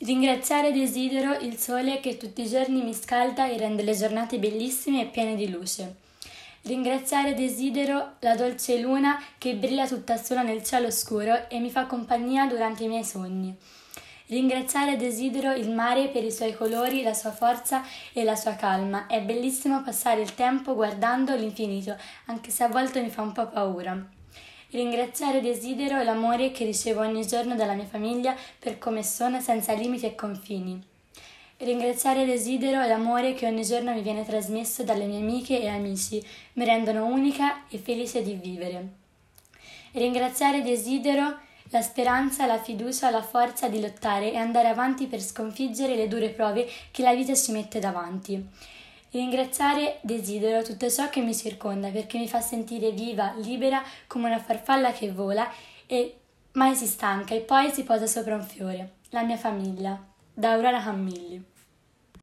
Ringraziare desidero il sole che tutti i giorni mi scalda e rende le giornate bellissime e piene di luce. Ringraziare desidero la dolce luna che brilla tutta sola nel cielo scuro e mi fa compagnia durante i miei sogni. Ringraziare desidero il mare per i suoi colori, la sua forza e la sua calma. È bellissimo passare il tempo guardando l'infinito, anche se a volte mi fa un po' paura. Ringraziare desidero l'amore che ricevo ogni giorno dalla mia famiglia per come sono, senza limiti e confini. Ringraziare desidero l'amore che ogni giorno mi viene trasmesso dalle mie amiche e amici, mi rendono unica e felice di vivere. Ringraziare desidero la speranza, la fiducia, la forza di lottare e andare avanti per sconfiggere le dure prove che la vita ci mette davanti. Ringraziare desidero tutto ciò che mi circonda perché mi fa sentire viva, libera come una farfalla che vola e mai si stanca e poi si posa sopra un fiore. La mia famiglia. Da Aurora Cammilli.